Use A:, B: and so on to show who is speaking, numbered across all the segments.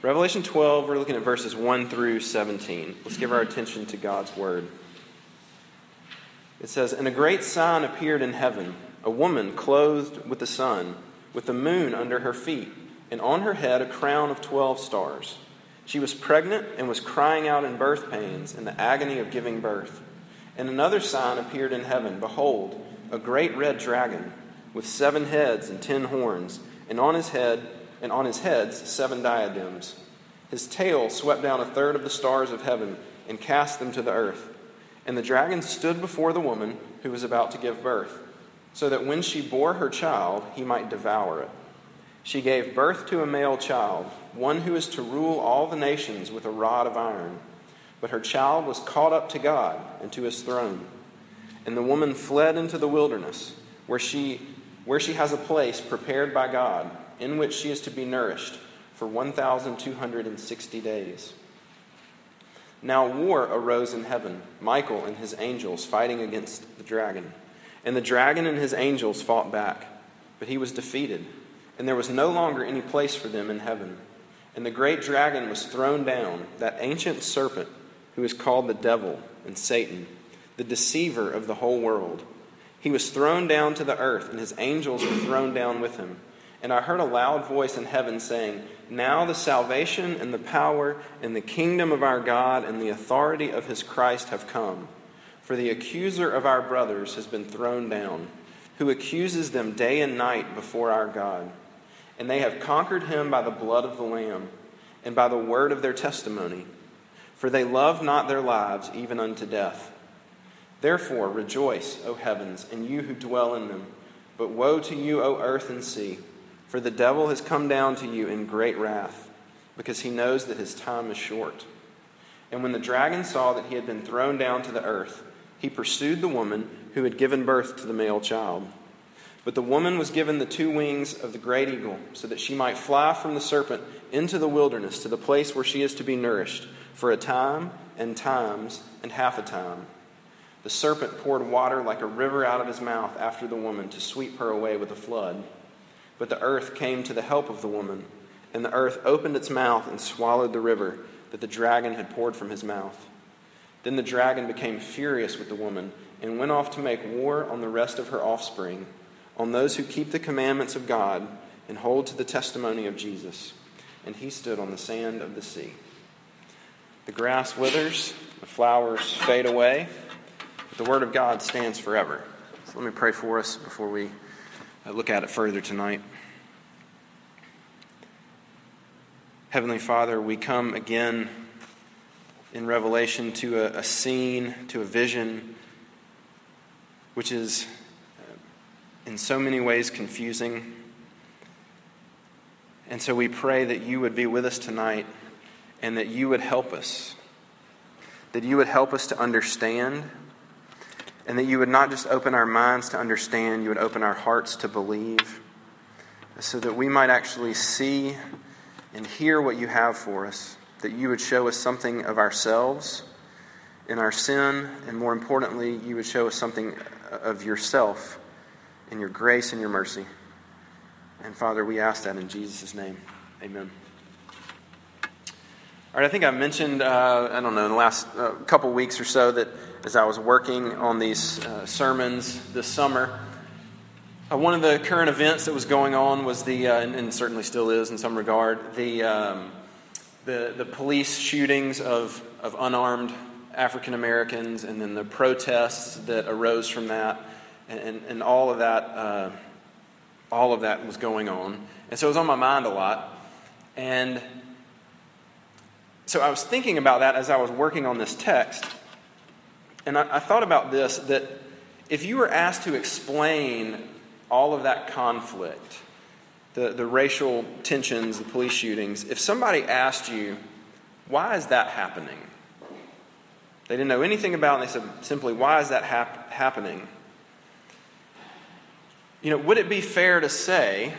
A: Revelation 12, we're looking at verses 1 through 17. Let's give our attention to God's word. It says, And a great sign appeared in heaven a woman clothed with the sun, with the moon under her feet, and on her head a crown of twelve stars. She was pregnant and was crying out in birth pains in the agony of giving birth. And another sign appeared in heaven Behold, a great red dragon, with seven heads and ten horns, and on his head and on his heads seven diadems. His tail swept down a third of the stars of heaven and cast them to the earth. And the dragon stood before the woman who was about to give birth, so that when she bore her child, he might devour it. She gave birth to a male child, one who is to rule all the nations with a rod of iron. But her child was caught up to God and to his throne. And the woman fled into the wilderness, where she, where she has a place prepared by God, in which she is to be nourished for 1,260 days. Now war arose in heaven, Michael and his angels fighting against the dragon. And the dragon and his angels fought back, but he was defeated, and there was no longer any place for them in heaven. And the great dragon was thrown down, that ancient serpent who is called the devil and Satan, the deceiver of the whole world. He was thrown down to the earth, and his angels were thrown down with him. And I heard a loud voice in heaven saying, Now the salvation and the power and the kingdom of our God and the authority of his Christ have come. For the accuser of our brothers has been thrown down, who accuses them day and night before our God. And they have conquered him by the blood of the Lamb and by the word of their testimony for they love not their lives even unto death. Therefore, rejoice, O heavens, and you who dwell in them. But woe to you, O earth and sea, for the devil has come down to you in great wrath, because he knows that his time is short. And when the dragon saw that he had been thrown down to the earth, he pursued the woman who had given birth to the male child. But the woman was given the two wings of the great eagle, so that she might fly from the serpent into the wilderness to the place where she is to be nourished for a time and times and half a time. The serpent poured water like a river out of his mouth after the woman to sweep her away with a flood. But the earth came to the help of the woman, and the earth opened its mouth and swallowed the river that the dragon had poured from his mouth. Then the dragon became furious with the woman and went off to make war on the rest of her offspring, on those who keep the commandments of God and hold to the testimony of Jesus. And he stood on the sand of the sea. The grass withers, the flowers fade away, but the Word of God stands forever. So let me pray for us before we look at it further tonight. Heavenly Father, we come again in Revelation to a, a scene, to a vision, which is uh, in so many ways confusing. And so we pray that you would be with us tonight and that you would help us. That you would help us to understand, and that you would not just open our minds to understand, you would open our hearts to believe, so that we might actually see and hear what you have for us. That you would show us something of ourselves in our sin, and more importantly, you would show us something of yourself in your grace and your mercy. And Father, we ask that in Jesus' name. Amen. All right, I think I mentioned, uh, I don't know, in the last uh, couple weeks or so that as I was working on these uh, sermons this summer, uh, one of the current events that was going on was the, uh, and, and, certainly still is in some regard, the, um, the, the police shootings of, of unarmed African Americans and then the protests that arose from that and, and, and all of that, uh, all of that was going on. And so it was on my mind a lot. And so I was thinking about that as I was working on this text. And I, I, thought about this that if you were asked to explain all of that conflict, the, the racial tensions, the police shootings, if somebody asked you, why is that happening? They didn't know anything about it, and they said simply, why is that hap- happening? You know, would it be fair to say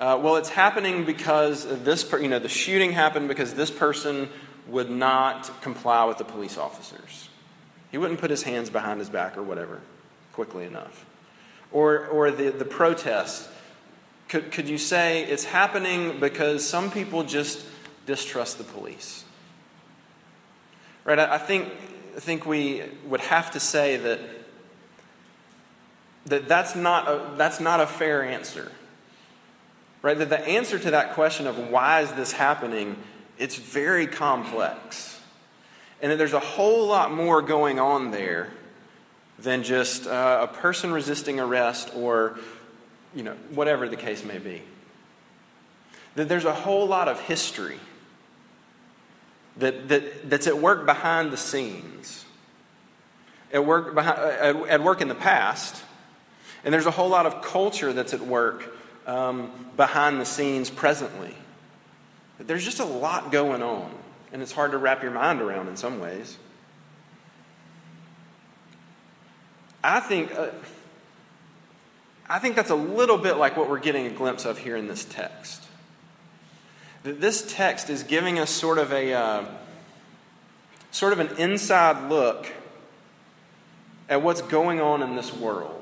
A: uh, well, it's happening because this, per- you know, the shooting happened because this person would not comply with the police officers. He wouldn't put his hands behind his back or whatever quickly enough. Or, or the, the protest Could, could you say it's happening because some people just distrust the police? Right? I, I think, I think we would have to say that, that that's, not a, that's not a fair answer. Right? That the answer to that question of why is this happening, it's very complex. And that there's a whole lot more going on there than just uh, a person resisting arrest or, you know, whatever the case may be. That there's a whole lot of history that, that, that's at work behind the scenes, at work, behind, at, at work in the past, and there's a whole lot of culture that's at work um, behind the scenes presently. There's just a lot going on, and it's hard to wrap your mind around in some ways. I think, uh, I think that's a little bit like what we're getting a glimpse of here in this text. That this text is giving us sort of a uh, sort of an inside look at what's going on in this world.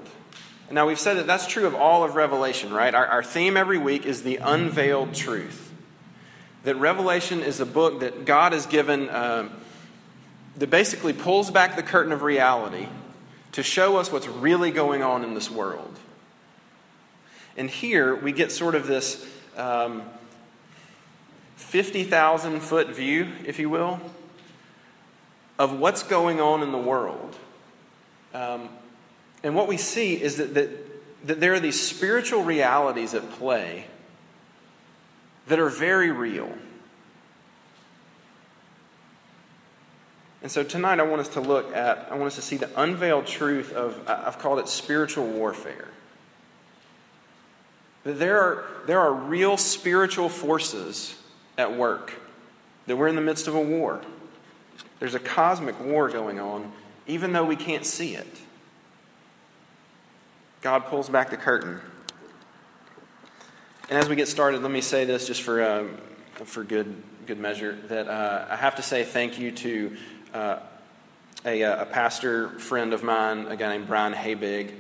A: Now, we've said that that's true of all of Revelation, right? Our, our theme every week is the unveiled truth. That Revelation is a book that God has given, uh, that basically pulls back the curtain of reality to show us what's really going on in this world. And here we get sort of this um, 50,000 foot view, if you will, of what's going on in the world. Um, and what we see is that, that, that there are these spiritual realities at play that are very real. And so tonight I want us to look at, I want us to see the unveiled truth of, I've called it spiritual warfare. That there are, there are real spiritual forces at work, that we're in the midst of a war. There's a cosmic war going on, even though we can't see it. God pulls back the curtain. And as we get started, let me say this just for, uh, for good, good measure that uh, I have to say thank you to uh, a, uh, a, pastor friend of mine, a guy named Brian Habig,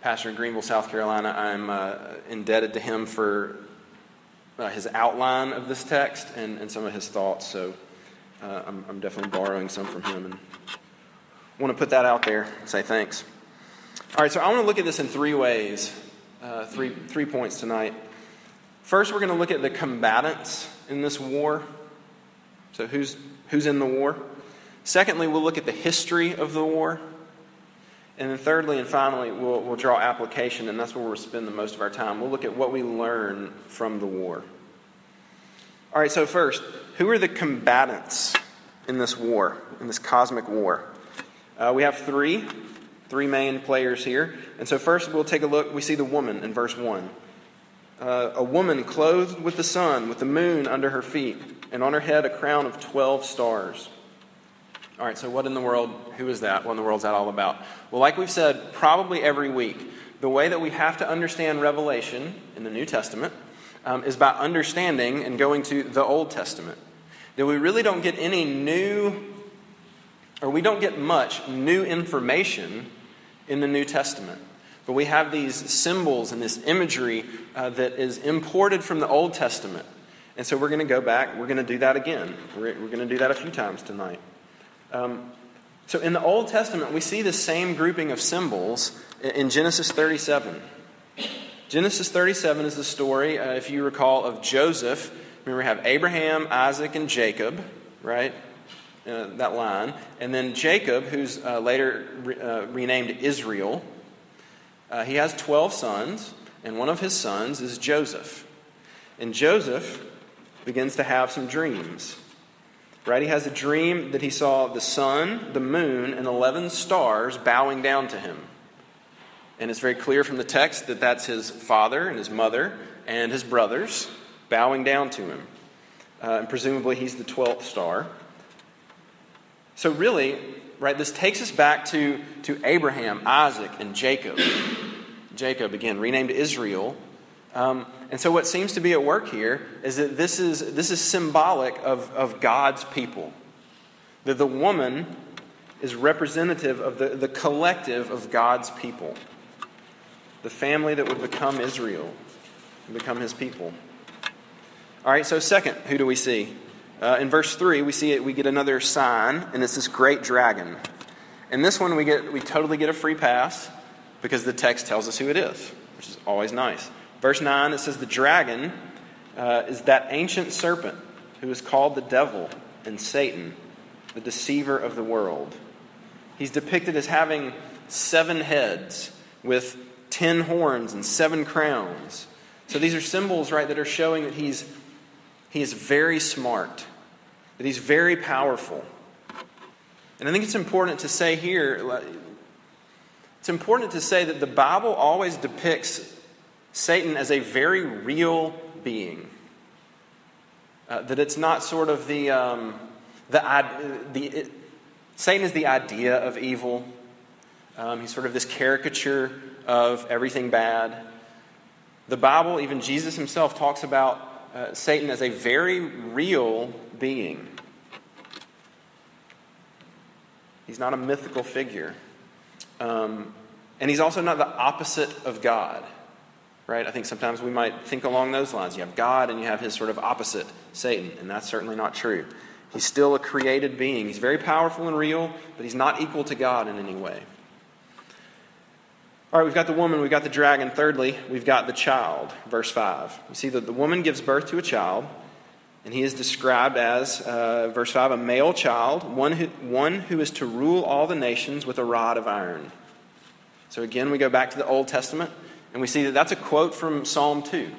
A: pastor in Greenville, South Carolina. I'm uh, indebted to him for uh, his outline of this text and, and some of his thoughts. So I'm, I'm definitely borrowing some from him and want to put that out there and say thanks. All right, so I want to look at this in three ways, uh, three, three points tonight. First, we're going to look at the combatants in this war. So, who's, who's in the war? Secondly, we'll look at the history of the war. And then, thirdly and finally, we'll, we'll draw application, and that's where we'll spend the most of our time. We'll look at what we learn from the war. All right, so first, who are the combatants in this war, in this cosmic war? Uh, we have three. Three main players here. And so, first, we'll take a look. We see the woman in verse 1. Uh, a woman clothed with the sun, with the moon under her feet, and on her head a crown of 12 stars. All right, so what in the world, who is that? What in the world is that all about? Well, like we've said probably every week, the way that we have to understand Revelation in the New Testament um, is by understanding and going to the Old Testament. That we really don't get any new, or we don't get much new information in the New Testament. But we have these symbols and this imagery uh, that is imported from the Old Testament. And so we're going to go back. We're going to do that again. We're, we're going to do that a few times tonight. Um, so in the Old Testament, we see the same grouping of symbols in Genesis 37. Genesis 37 is the story, uh, if you recall, of Joseph. Remember, we have Abraham, Isaac, and Jacob, right? uh, that line. And then Jacob, who's uh, later re- uh, renamed Israel, uh, he has 12 sons, and one of his sons is Joseph. And Joseph begins to have some dreams. Right? He has a dream that he saw the sun, the moon, and 11 stars bowing down to him. And it's very clear from the text that that's his father and his mother and his brothers bowing down to him. Uh, and presumably he's the 12th star. So, really, right, this takes us back to, to Abraham, Isaac, and Jacob. Jacob, again, renamed Israel. Um, and so, what seems to be at work here is that this is, this is symbolic of, of God's people. That the woman is representative of the, the collective of God's people, the family that would become Israel. and become his people. All right, so second, who do we see? Uh, in verse 3, we see it, we get another sign, and it's this great dragon. And this one, we, get, we totally get a free pass because the text tells us who it is, which is always nice. Verse 9, it says, The dragon uh, is that ancient serpent who is called the devil and Satan, the deceiver of the world. He's depicted as having seven heads with ten horns and seven crowns. So these are symbols, right, that are showing that he's, he is very smart, that he's very powerful. And I think it's important to say here, it's important to say that the Bible always depicts Satan as a very real being. Uh, that it's not sort of the, um, the, the it, Satan is the idea of evil. Um, he's sort of this caricature of everything bad. The Bible, even Jesus himself, talks about uh, Satan as a very real being. He's not a mythical figure. Um, and he's also not the opposite of God, right? I think sometimes we might think along those lines. You have God and you have his sort of opposite, Satan, and that's certainly not true. He's still a created being. He's very powerful and real, but he's not equal to God in any way. All right, we've got the woman, we've got the dragon. Thirdly, we've got the child, verse 5. You see that the woman gives birth to a child, and he is described as, uh, verse 5, a male child, one who, one who is to rule all the nations with a rod of iron. So again, we go back to the Old Testament, and we see that that's a quote from Psalm 2.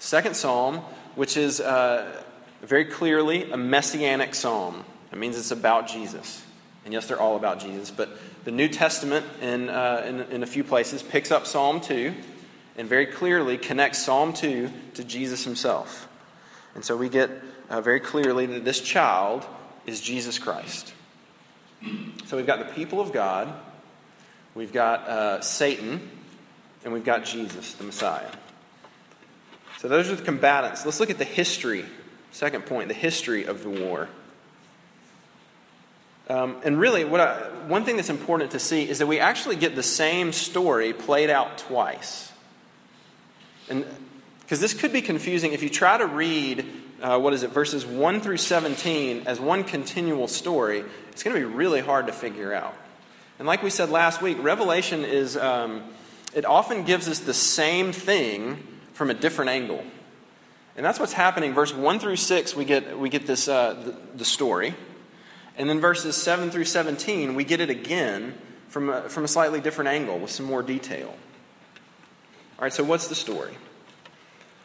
A: Second Psalm, which is uh, very clearly a messianic psalm. It means it's about Jesus. And yes, they're all about Jesus, but the New Testament, in, uh, in, in, a few places, picks up Psalm 2 and very clearly connects Psalm 2 to Jesus himself. And so we get uh, very clearly that this child is Jesus Christ. So we've got the people of God, we've got uh, Satan, and we've got Jesus, the Messiah. So those are the combatants. Let's look at the history Second point, the history of the war. Um, and really, what I, one thing that's important to see is that we actually get the same story played out twice. And because this could be confusing if you try to read, uh, what is it, verses 1 through 17 as one continual story, it's going to be really hard to figure out. And like we said last week, Revelation is, um, it often gives us the same thing from a different angle. And that's what's happening. Verse 1 through 6, we get, we get this, uh, the, the, story. And then verses 7 through 17, we get it again from a, from a slightly different angle with some more detail. All right, so what's the story?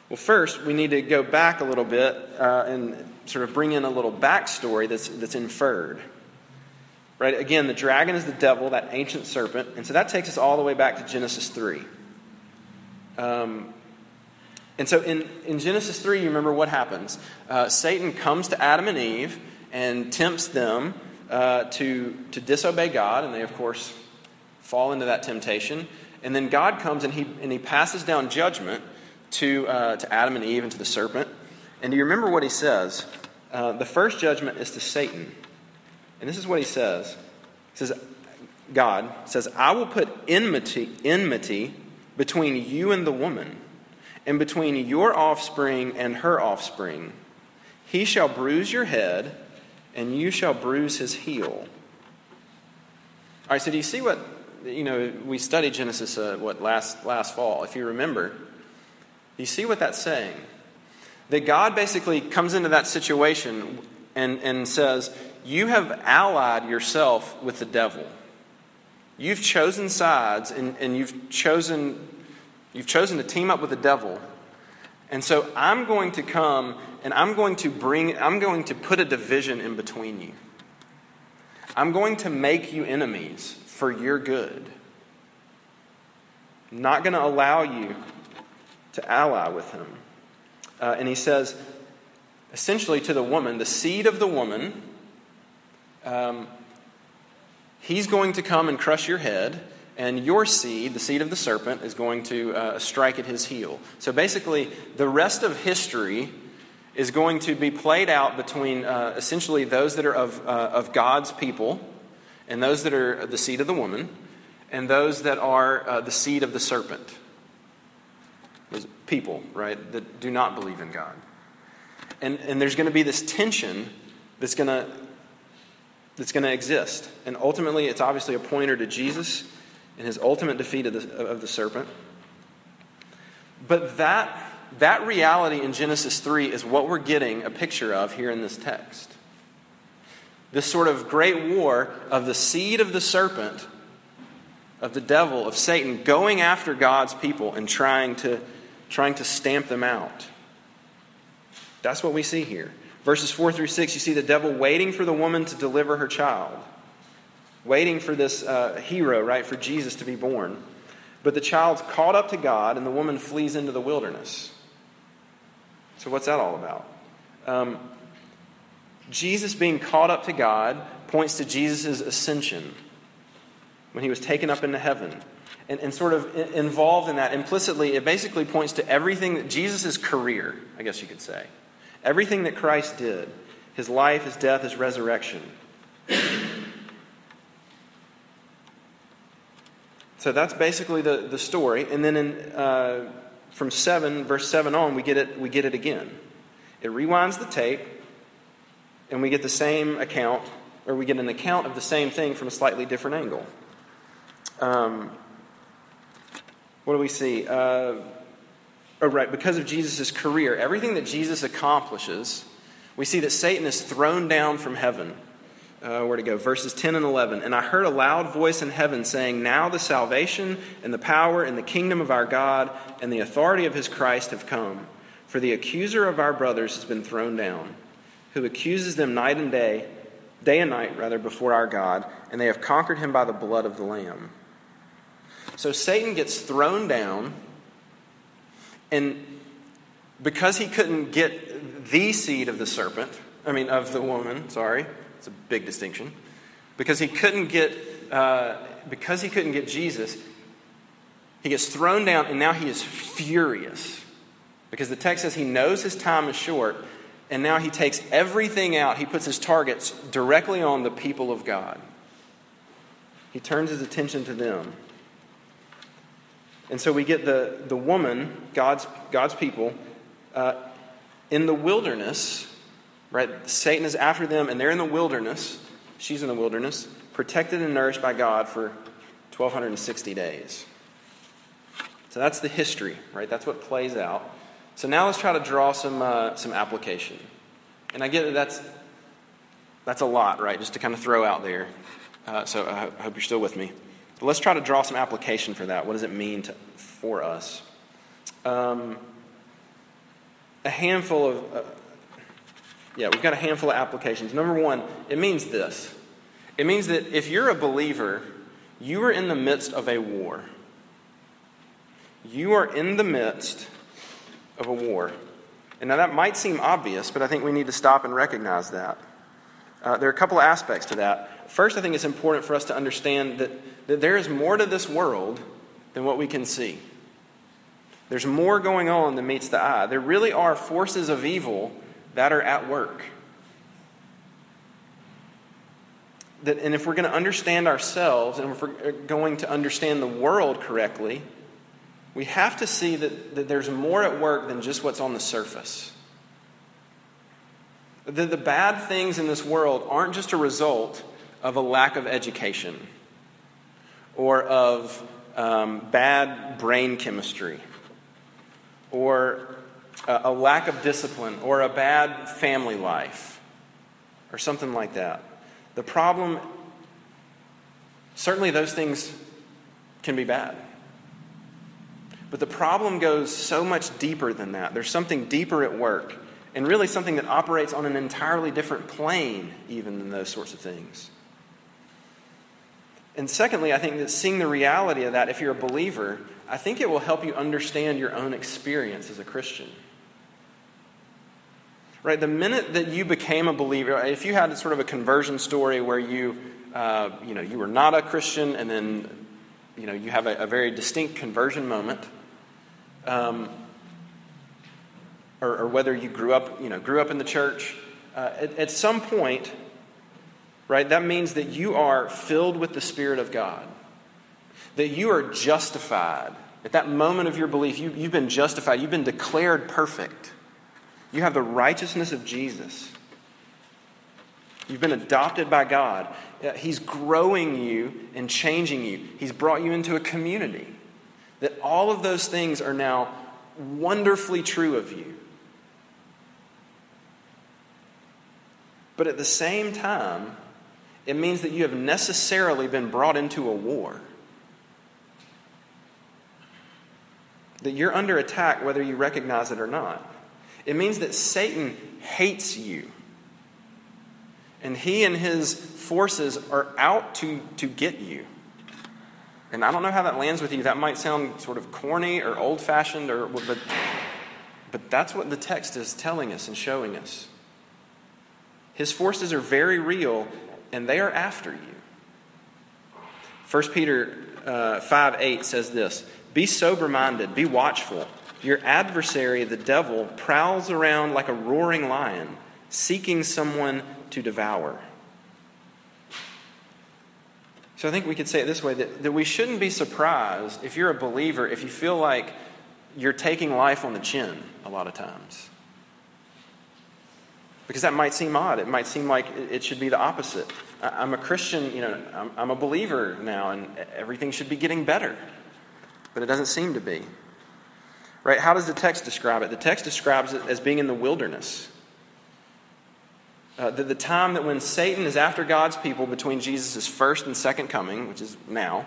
A: Well, first, we need to go back a little bit uh, and sort of bring in a little backstory that's, that's inferred. Right? Again, the dragon is the devil, that ancient serpent. And so that takes us all the way back to Genesis 3. Um, and so in, in Genesis 3, you remember what happens. Uh, Satan comes to Adam and Eve and tempts them uh, to, to disobey God, and they, of course, fall into that temptation. And then God comes and he, and he passes down judgment to, uh, to Adam and Eve and to the serpent. And do you remember what he says? Uh, the first judgment is to Satan. And this is what he says. He says, God says, I will put enmity, enmity between you and the woman and between your offspring and her offspring. He shall bruise your head, and you shall bruise his heel. All right, so do you see what, you know, we studied Genesis, uh, what, last, last fall, if you remember. You see what that's saying? That God basically comes into that situation and, and says, You have allied yourself with the devil. You've chosen sides and, and you've chosen You've chosen to team up with the devil. And so I'm going to come and I'm going to bring, I'm going to put a division in between you. I'm going to make you enemies for your good. I'm not going to allow you to ally with him. Uh, and he says, essentially to the woman, the seed of the woman, um, he's going to come and crush your head and your seed, the seed of the serpent, is going to uh, strike at his heel. So basically, the rest of history is going to be played out between uh, essentially those that are of, uh, of God's people and those that are the seed of the woman and those that are uh, the seed of the serpent. Those people, right, that do not believe in God. And, and there's going to be this tension that's going to that's going to exist. And ultimately, it's obviously a pointer to Jesus and his ultimate defeat of the, of the serpent. But that, that reality in Genesis 3 is what we're getting a picture of here in this text. This sort of great war of the seed of the serpent, of the devil, of Satan, going after God's people and trying to, trying to stamp them out. That's what we see here. Verses 4 through 6, you see the devil waiting for the woman to deliver her child, waiting for this uh, hero, right, for Jesus to be born. But the child's caught up to God, and the woman flees into the wilderness. So, what's that all about? Um, Jesus being caught up to God points to Jesus' ascension when he was taken up into heaven. And, and sort of involved in that implicitly, it basically points to everything that Jesus' career, I guess you could say. Everything that Christ did his life, his death, his resurrection. So that's basically the, the story. And then in, uh, from 7, verse 7 on, we get, it, we get it again. It rewinds the tape, and we get the same account, or we get an account of the same thing from a slightly different angle. Um, what do we see? Uh, oh, right, because of Jesus' career, everything that Jesus accomplishes, we see that Satan is thrown down from heaven. Uh, where to go? Verses 10 and 11. And I heard a loud voice in heaven saying, Now the salvation and the power and the kingdom of our God and the authority of his Christ have come. For the accuser of our brothers has been thrown down, who accuses them night and day, day and night, rather, before our God, and they have conquered him by the blood of the Lamb. So Satan gets thrown down, and because he couldn't get the seed of the serpent, I mean, of the woman, sorry, it's a big distinction, because he couldn't get, uh, because he couldn't get Jesus, he gets thrown down, and now he is furious. Because the text says he knows his time is short, and now he takes everything out. He puts his targets directly on the people of God. He turns his attention to them. And so we get the, the woman, God's, God's people, uh, in the wilderness, right? Satan is after them, and they're in the wilderness. She's in the wilderness, protected and nourished by God for 1,260 days. So that's the history, right? That's what plays out. So now let's try to draw some, uh, some application. And I get that that's, that's a lot, right? Just to kind of throw out there. Uh, so I hope you're still with me. But let's try to draw some application for that. What does it mean to, for us? Um, a handful of, uh, yeah, we've got a handful of applications. Number one, it means this it means that if you're a believer, you are in the midst of a war. You are in the midst of a war. And now that might seem obvious, but I think we need to stop and recognize that. Uh, there are a couple of aspects to that. First, I think it's important for us to understand that that there is more to this world than what we can see. There's more going on than meets the eye. There really are forces of evil that are at work. That, and if we're going to understand ourselves and if we're uh, going to understand the world correctly, we have to see that, that there's more at work than just what's on the surface. That the bad things in this world aren't just a result of a lack of education or of um, bad brain chemistry or a, a lack of discipline or a bad family life or something like that. The problem, certainly those things can be bad. But the problem goes so much deeper than that. There's something deeper at work, and really something that operates on an entirely different plane, even than those sorts of things. And secondly, I think that seeing the reality of that, if you're a believer, I think it will help you understand your own experience as a Christian. Right? The minute that you became a believer, if you had sort of a conversion story where you, uh, you know, you were not a Christian and then, you know, you have a, a very distinct conversion moment, um, or, or, whether you grew up, you know, grew up in the church, uh, at, at some point, right? That means that you are filled with the Spirit of God, that you are justified at that moment of your belief, you, you've been justified, you've been declared perfect. You have the righteousness of Jesus. You've been adopted by God. Uh, he's growing you and changing you. He's brought you into a community. That all of those things are now wonderfully true of you. But at the same time, it means that you have necessarily been brought into a war. That you're under attack whether you recognize it or not. It means that Satan hates you. And he and his forces are out to, to get you. And I don't know how that lands with you. That might sound sort of corny or old fashioned, or, but, but that's what the text is telling us and showing us. His forces are very real, and they are after you. 1 Peter uh, 5 8 says this Be sober minded, be watchful. Your adversary, the devil, prowls around like a roaring lion, seeking someone to devour. So I think we could say it this way that, that we shouldn't be surprised if you're a believer, if you feel like you're taking life on the chin a lot of times. Because that might seem odd. It might seem like it should be the opposite. I'm a Christian, you know, I'm, a believer now, and everything should be getting better. But it doesn't seem to be. Right? How does the text describe it? The text describes it as being in the wilderness. Uh, the, the time that when Satan is after God's people between Jesus' first and second coming, which is now,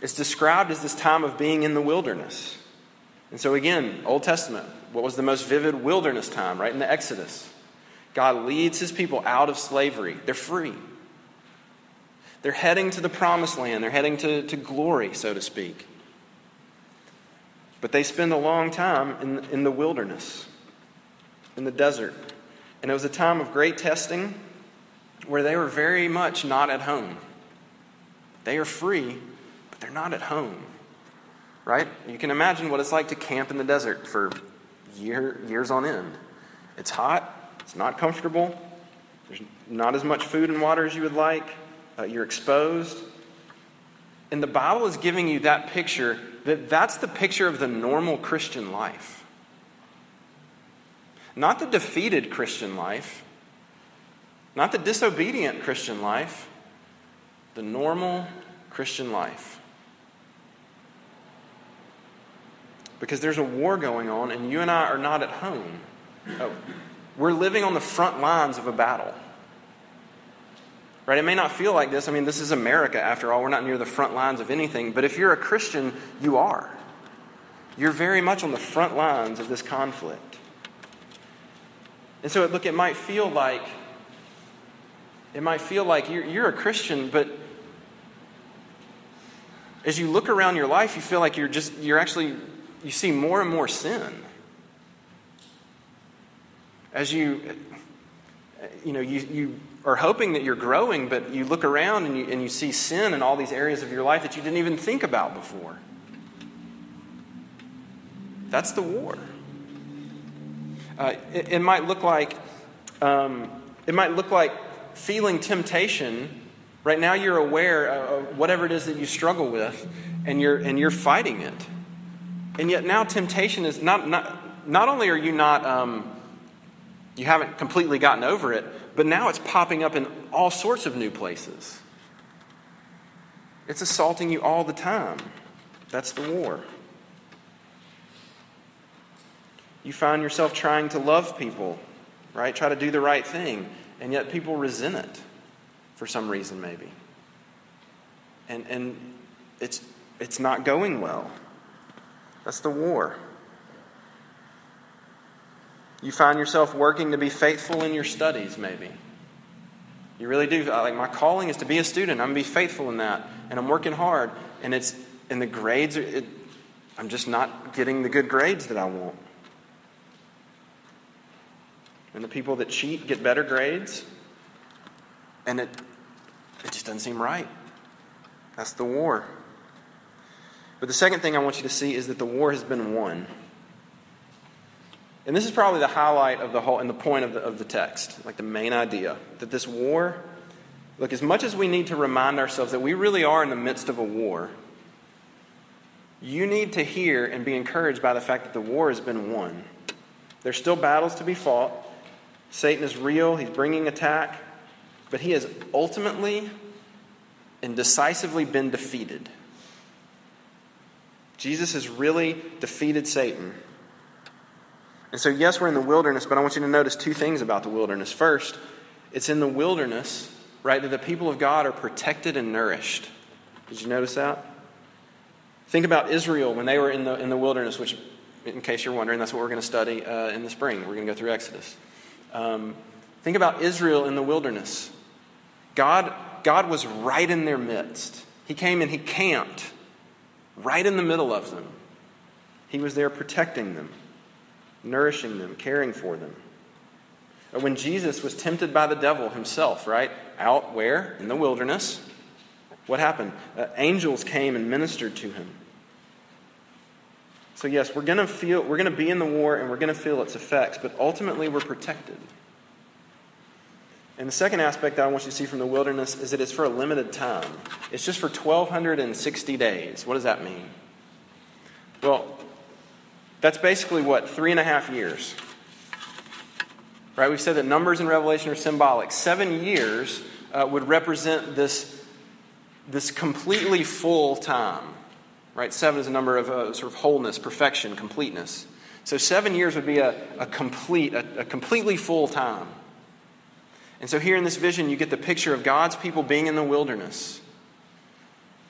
A: it's described as this time of being in the wilderness. And so, again, Old Testament, what was the most vivid wilderness time, right? In the Exodus. God leads his people out of slavery. They're free. They're heading to the promised land. They're heading to, to glory, so to speak. But they spend a long time in, in the wilderness, in the desert. And it was a time of great testing where they were very much not at home. They are free, but they're not at home. Right? You can imagine what it's like to camp in the desert for year, years on end. It's hot, it's not comfortable, there's not as much food and water as you would like, uh, you're exposed. And the Bible is giving you that picture that that's the picture of the normal Christian life. Not the defeated Christian life, not the disobedient Christian life, the normal Christian life. Because there's a war going on and you and I are not at home. Oh, we're living on the front lines of a battle. Right? It may not feel like this. I mean, this is America after all. We're not near the front lines of anything. But if you're a Christian, you are. You're very much on the front lines of this conflict. And so, look, it might feel like it might feel like you're, you're a Christian, but as you look around your life, you feel like you're just you're actually you see more and more sin. As you, you know, you, you are hoping that you're growing, but you look around and you, and you see sin in all these areas of your life that you didn't even think about before. That's the war. Uh, it, it, might look like um, it might look like feeling temptation. Right now, you're aware of whatever it is that you struggle with, and you're and you're fighting it. And yet now temptation is not, not, not only are you not, um, you haven't completely gotten over it, but now it's popping up in all sorts of new places. It's assaulting you all the time. That's the war. You find yourself trying to love people, right? Try to do the right thing, and yet people resent it for some reason, maybe. And, and it's, it's not going well. That's the war. You find yourself working to be faithful in your studies, maybe. You really do. Like, my calling is to be a student. I'm going to be faithful in that. And I'm working hard. And it's, and the grades, are, it, I'm just not getting the good grades that I want. And the people that cheat get better grades. And it, it just doesn't seem right. That's the war. But the second thing I want you to see is that the war has been won. And this is probably the highlight of the whole and the point of the, of the text, like the main idea that this war, look, as much as we need to remind ourselves that we really are in the midst of a war, you need to hear and be encouraged by the fact that the war has been won. There's still battles to be fought. Satan is real, he's bringing attack, but he has ultimately and decisively been defeated. Jesus has really defeated Satan. And so, yes, we're in the wilderness, but I want you to notice two things about the wilderness. First, it's in the wilderness, right, that the people of God are protected and nourished. Did you notice that? Think about Israel when they were in the, in the wilderness, which, in case you're wondering, that's what we're going to study uh, in the spring. We're going to go through Exodus. Um, think about Israel in the wilderness. God, God was right in their midst. He came and He camped right in the middle of them. He was there protecting them, nourishing them, caring for them. When Jesus was tempted by the devil himself, right? Out where? In the wilderness. What happened? Uh, angels came and ministered to him. So, yes, we're going to feel, we're going to be in the war and we're going to feel its effects, but ultimately we're protected. And the second aspect that I want you to see from the wilderness is that it's for a limited time. It's just for 1,260 days. What does that mean? Well, that's basically what? Three and a half years. Right? We've said that numbers in Revelation are symbolic. Seven years uh, would represent this, this completely full time. Right? Seven is a number of uh, sort of wholeness, perfection, completeness. So seven years would be a, a complete, a, a completely full time. And so here in this vision, you get the picture of God's people being in the wilderness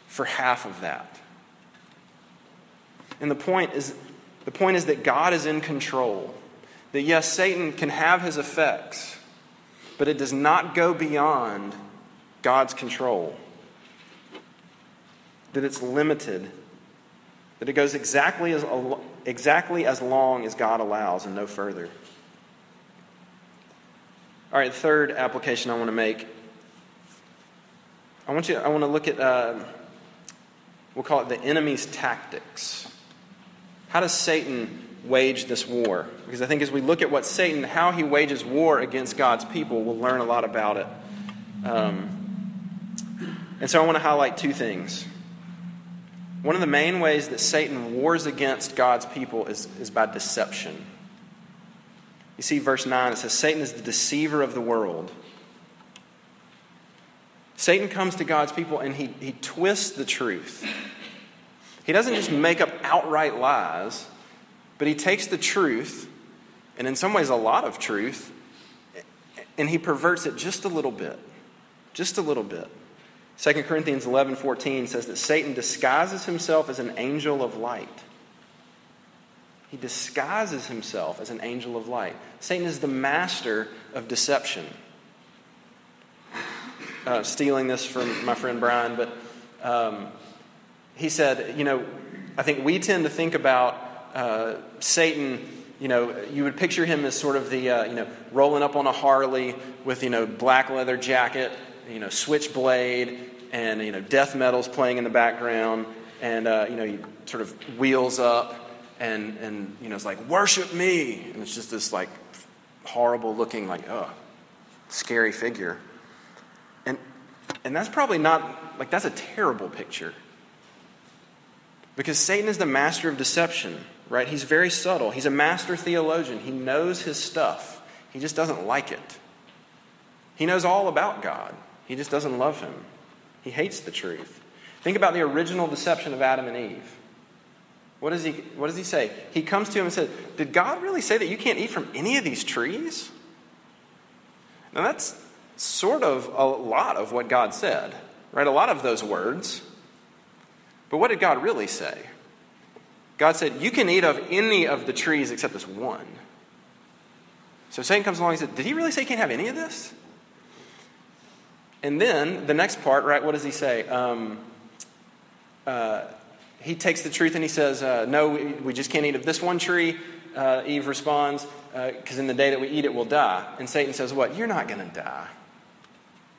A: for half of that. And the point is, the point is that God is in control. That yes, Satan can have his effects, but it does not go beyond God's control. That it's limited that it goes exactly as, exactly as long as God allows and no further. All right, third application I want to make. I want you. I want to look at. Uh, we'll call it the enemy's tactics. How does Satan wage this war? Because I think as we look at what Satan, how he wages war against God's people, we'll learn a lot about it. Um, and so I want to highlight two things. One of the main ways that Satan wars against God's people is, is by deception. You see, verse 9, it says, Satan is the deceiver of the world. Satan comes to God's people and he, he twists the truth. He doesn't just make up outright lies, but he takes the truth, and in some ways a lot of truth, and he perverts it just a little bit. Just a little bit. 2 Corinthians 11 14 says that Satan disguises himself as an angel of light. He disguises himself as an angel of light. Satan is the master of deception. Uh, stealing this from my friend Brian, but um, he said, you know, I think we tend to think about uh, Satan, you know, you would picture him as sort of the, uh, you know, rolling up on a Harley with, you know, black leather jacket, you know, switchblade, and you know death metal's playing in the background, and uh, you know he sort of wheels up, and and you know it's like worship me, and it's just this like horrible looking like oh scary figure, and and that's probably not like that's a terrible picture. Because Satan is the master of deception, right? He's very subtle. He's a master theologian. He knows his stuff. He just doesn't like it. He knows all about God. He just doesn't love him. He hates the truth. Think about the original deception of Adam and Eve. What does he, what does he say? He comes to him and says, Did God really say that you can't eat from any of these trees? Now, that's sort of a lot of what God said, right? A lot of those words. But what did God really say? God said, You can eat of any of the trees except this one. So Satan comes along and said, Did he really say you can't have any of this? And then the next part, right, what does he say? Um, uh, he takes the truth and he says, uh, No, we, we, just can't eat of this one tree. Uh, Eve responds, Because uh, in the day that we eat it, we'll die. And Satan says, What? You're not going to die.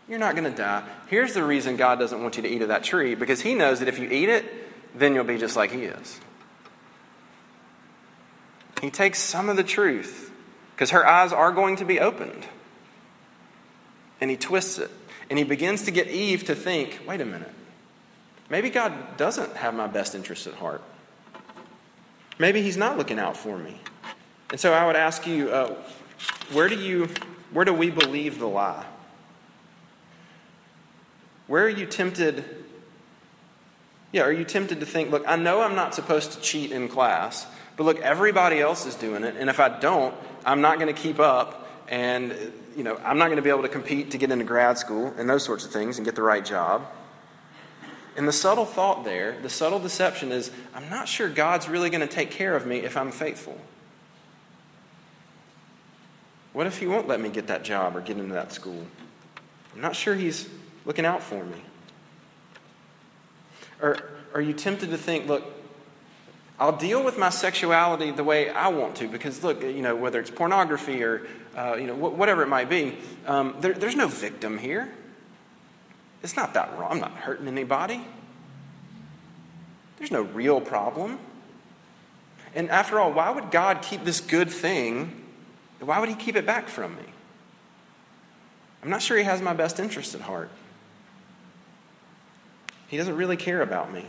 A: You're not going to die. Here's the reason God doesn't want you to eat of that tree because he knows that if you eat it, then you'll be just like he is. He takes some of the truth because her eyes are going to be opened. And he twists it. And he begins to get Eve to think wait a minute, maybe God doesn't have my best interests at heart. Maybe he's not looking out for me. And so I would ask you, uh, where do you, where do we believe the lie? Where are you tempted? Yeah, are you tempted to think, look, I know I'm not supposed to cheat in class, but look, everybody else is doing it, and if I don't, I'm not going to keep up, and you know, I'm not going to be able to compete to get into grad school and those sorts of things and get the right job. And the subtle thought there, the subtle deception is, I'm not sure God's really going to take care of me if I'm faithful. What if He won't let me get that job or get into that school? I'm not sure He's looking out for me. Or are you tempted to think, look, I'll deal with my sexuality the way I want to because, look, you know, whether it's pornography or, uh, you know, whatever it might be, um, there, there's no victim here. It's not that wrong. I'm not hurting anybody. There's no real problem. And after all, why would God keep this good thing? Why would He keep it back from me? I'm not sure He has my best interest at heart. He doesn't really care about me.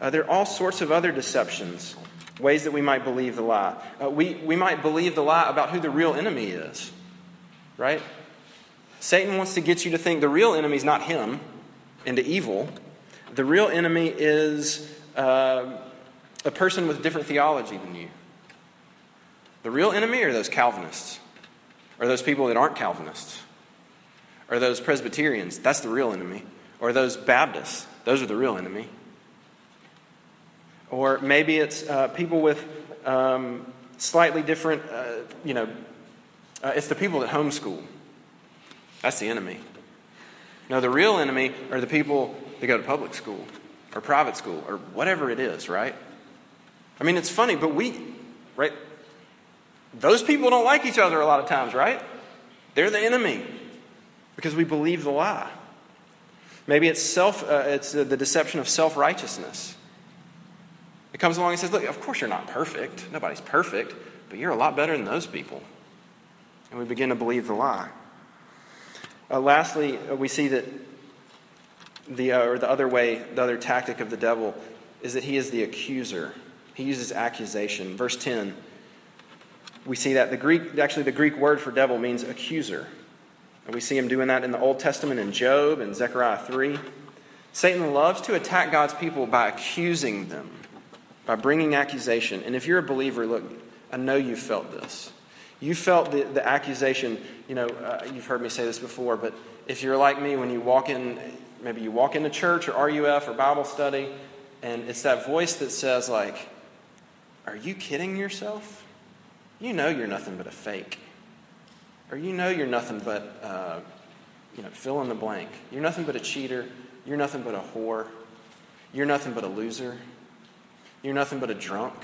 A: Uh, there are all sorts of other deceptions, ways that we might believe the lie. Uh, we, we might believe the lie about who the real enemy is, right? Satan wants to get you to think the real enemy is not him into evil. The real enemy is uh, a person with different theology than you. The real enemy are those Calvinists, or those people that aren't Calvinists, or those Presbyterians. That's the real enemy. Or those Baptists. Those are the real enemy. Or maybe it's uh, people with um, slightly different, uh, you know, uh, it's the people that homeschool. That's the enemy. No, the real enemy are the people that go to public school or private school or whatever it is, right? I mean, it's funny, but we, right? Those people don't like each other a lot of times, right? They're the enemy because we believe the lie. Maybe it's self, uh, it's the deception of self righteousness. It comes along and says, Look, of course you're not perfect. Nobody's perfect, but you're a lot better than those people. And we begin to believe the lie. Uh, lastly, uh, we see that the, uh, or the other way, the other tactic of the devil is that he is the accuser. He uses accusation. Verse 10, we see that the Greek, actually, the Greek word for devil means accuser. And we see him doing that in the Old Testament in Job and Zechariah 3. Satan loves to attack God's people by accusing them by bringing accusation. And if you're a believer, look, I know you've felt this. You felt the, the accusation, you know, uh, you've heard me say this before, but if you're like me, when you walk in, maybe you walk into church or RUF or Bible study, and it's that voice that says, like, Are you kidding yourself? You know you're nothing but a fake. Or you know you're nothing but, uh, you know, fill in the blank. You're nothing but a cheater. You're nothing but a whore. You're nothing but a loser. You're nothing but a drunk.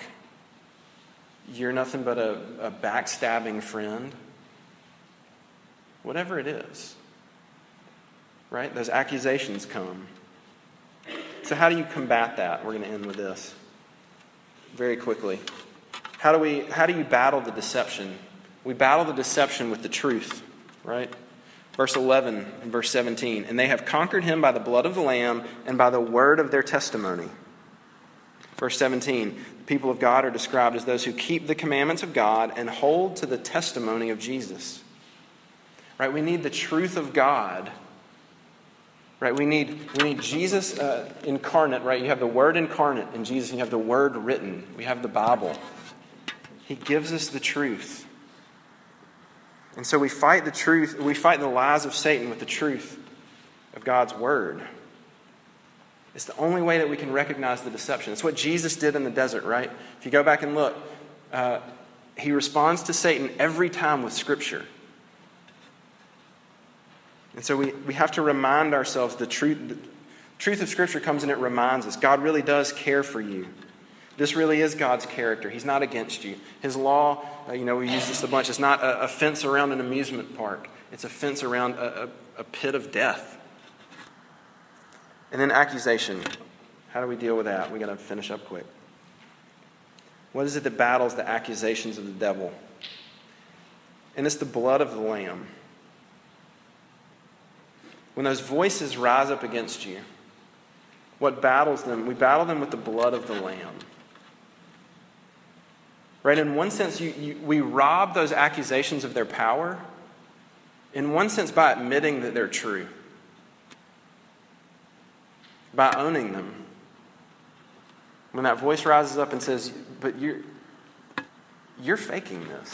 A: You're nothing but a, a backstabbing friend. Whatever it is. Right? Those accusations come. So, how do you combat that? We're going to end with this very quickly. How do, we, how do you battle the deception? We battle the deception with the truth, right? Verse 11 and verse 17. And they have conquered him by the blood of the Lamb and by the word of their testimony. Verse 17 the people of God are described as those who keep the commandments of God and hold to the testimony of Jesus. Right? We need the truth of God. Right? We need, we need Jesus uh, incarnate, right? You have the Word incarnate in Jesus, and you have the Word written. We have the Bible. He gives us the truth. And so we fight the truth, we fight the lies of Satan with the truth of God's Word. It's the only way that we can recognize the deception. It's what Jesus did in the desert, right? If you go back and look, uh, he responds to Satan every time with Scripture. And so we, we have to remind ourselves the truth, the truth of Scripture comes and it reminds us God really does care for you. This really is God's character. He's not against you. His law, uh, you know, we use this a bunch, it's not a, a, fence around an amusement park, it's a fence around a, a, a pit of death. And then accusation. How do we deal with that? we got to finish up quick. What is it that battles the accusations of the devil? And it's the blood of the Lamb. When those voices rise up against you, what battles them? We battle them with the blood of the Lamb. Right? In one sense, you, you, we rob those accusations of their power. In one sense, by admitting that they're true, by owning them. When that voice rises up and says, But you're, you're faking this.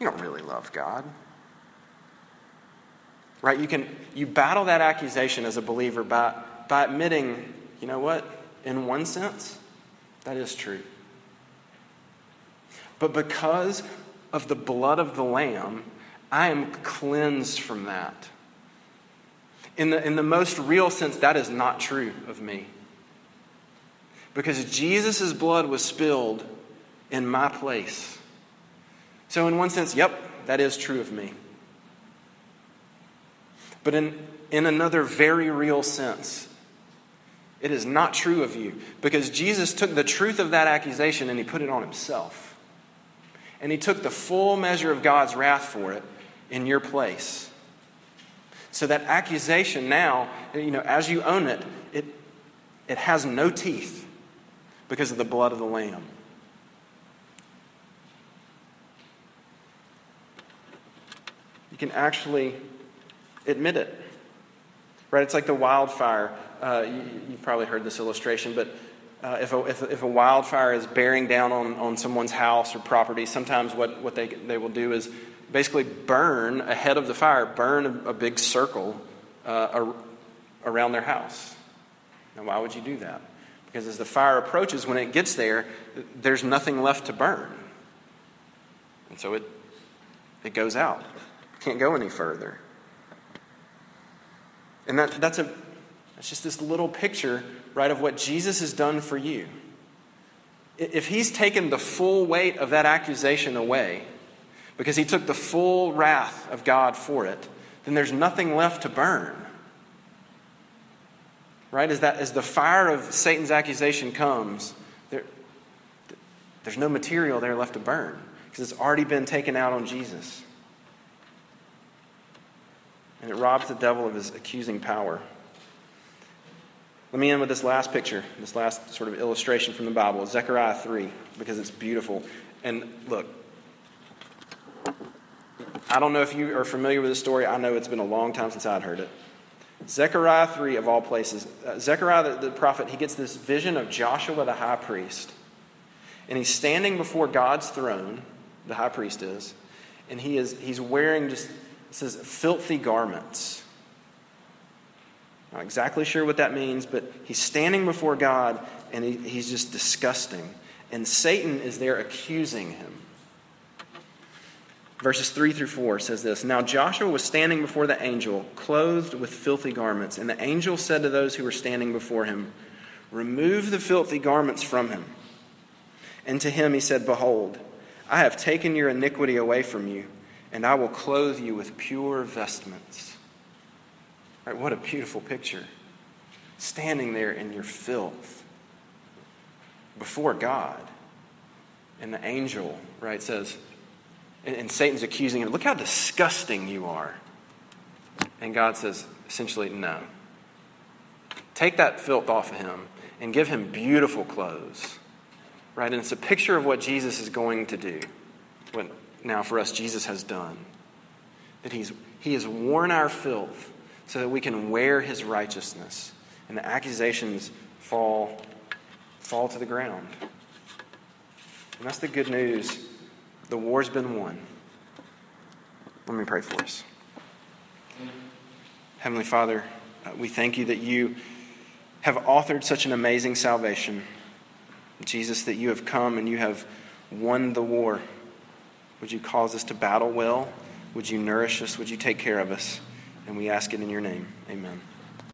A: You don't really love God. Right? You can you battle that accusation as a believer by, by admitting, you know what? In one sense, that is true. But because of the blood of the Lamb, I am cleansed from that. In the, in the most real sense, that is not true of me. Because Jesus' blood was spilled in my place. So, in one sense, yep, that is true of me. But in, in another very real sense, it is not true of you because Jesus took the truth of that accusation and he put it on himself. And he took the full measure of God's wrath for it in your place. So that accusation now, you know, as you own it, it, it has no teeth because of the blood of the Lamb. You can actually admit it. Right? It's like the wildfire. Uh, you, have probably heard this illustration, but uh, if, a, if, if, a wildfire is bearing down on, on someone's house or property, sometimes what, what they, they will do is basically burn ahead of the fire, burn a, a big circle uh, around their house. Now, why would you do that? Because as the fire approaches, when it gets there, there's nothing left to burn. And so it, it goes out. Can't go any further. And that, that's, a, that's just this little picture, right, of what Jesus has done for you. If he's taken the full weight of that accusation away, because he took the full wrath of God for it, then there's nothing left to burn. Right? As, that, as the fire of Satan's accusation comes, there, there's no material there left to burn because it's already been taken out on Jesus and it robs the devil of his accusing power. Let me end with this last picture, this last sort of illustration from the Bible, Zechariah 3, because it's beautiful. And look, I don't know if you are familiar with this story. I know it's been a long time since I'd heard it. Zechariah 3, of all places, uh, Zechariah the, the prophet, he gets this vision of Joshua the high priest. And he's standing before God's throne, the high priest is, and he is he's wearing just says filthy garments. Not exactly sure what that means, but he's standing before God and he, he's just disgusting. And Satan is there accusing him. Verses 3 through 4 says this Now Joshua was standing before the angel, clothed with filthy garments. And the angel said to those who were standing before him, Remove the filthy garments from him. And to him he said, Behold, I have taken your iniquity away from you and I will clothe you with pure vestments. Right, what a beautiful picture. Standing there in your filth before God. And the angel, right, says, and, and Satan's accusing him, look how disgusting you are. And God says, essentially, no. Take that filth off of him and give him beautiful clothes. Right? And it's a picture of what Jesus is going to do What now for us Jesus has done. That he's, he has worn our filth so that we can wear his righteousness. And the accusations fall, fall to the ground. And that's the good news. The war's been won. Let me pray for us. Heavenly Father, uh, we thank you that you have authored such an amazing salvation. Jesus, that you have come and you have won the war. Would you cause us to battle well? Would you nourish us? Would you take care of us? And we ask it in your name. Amen.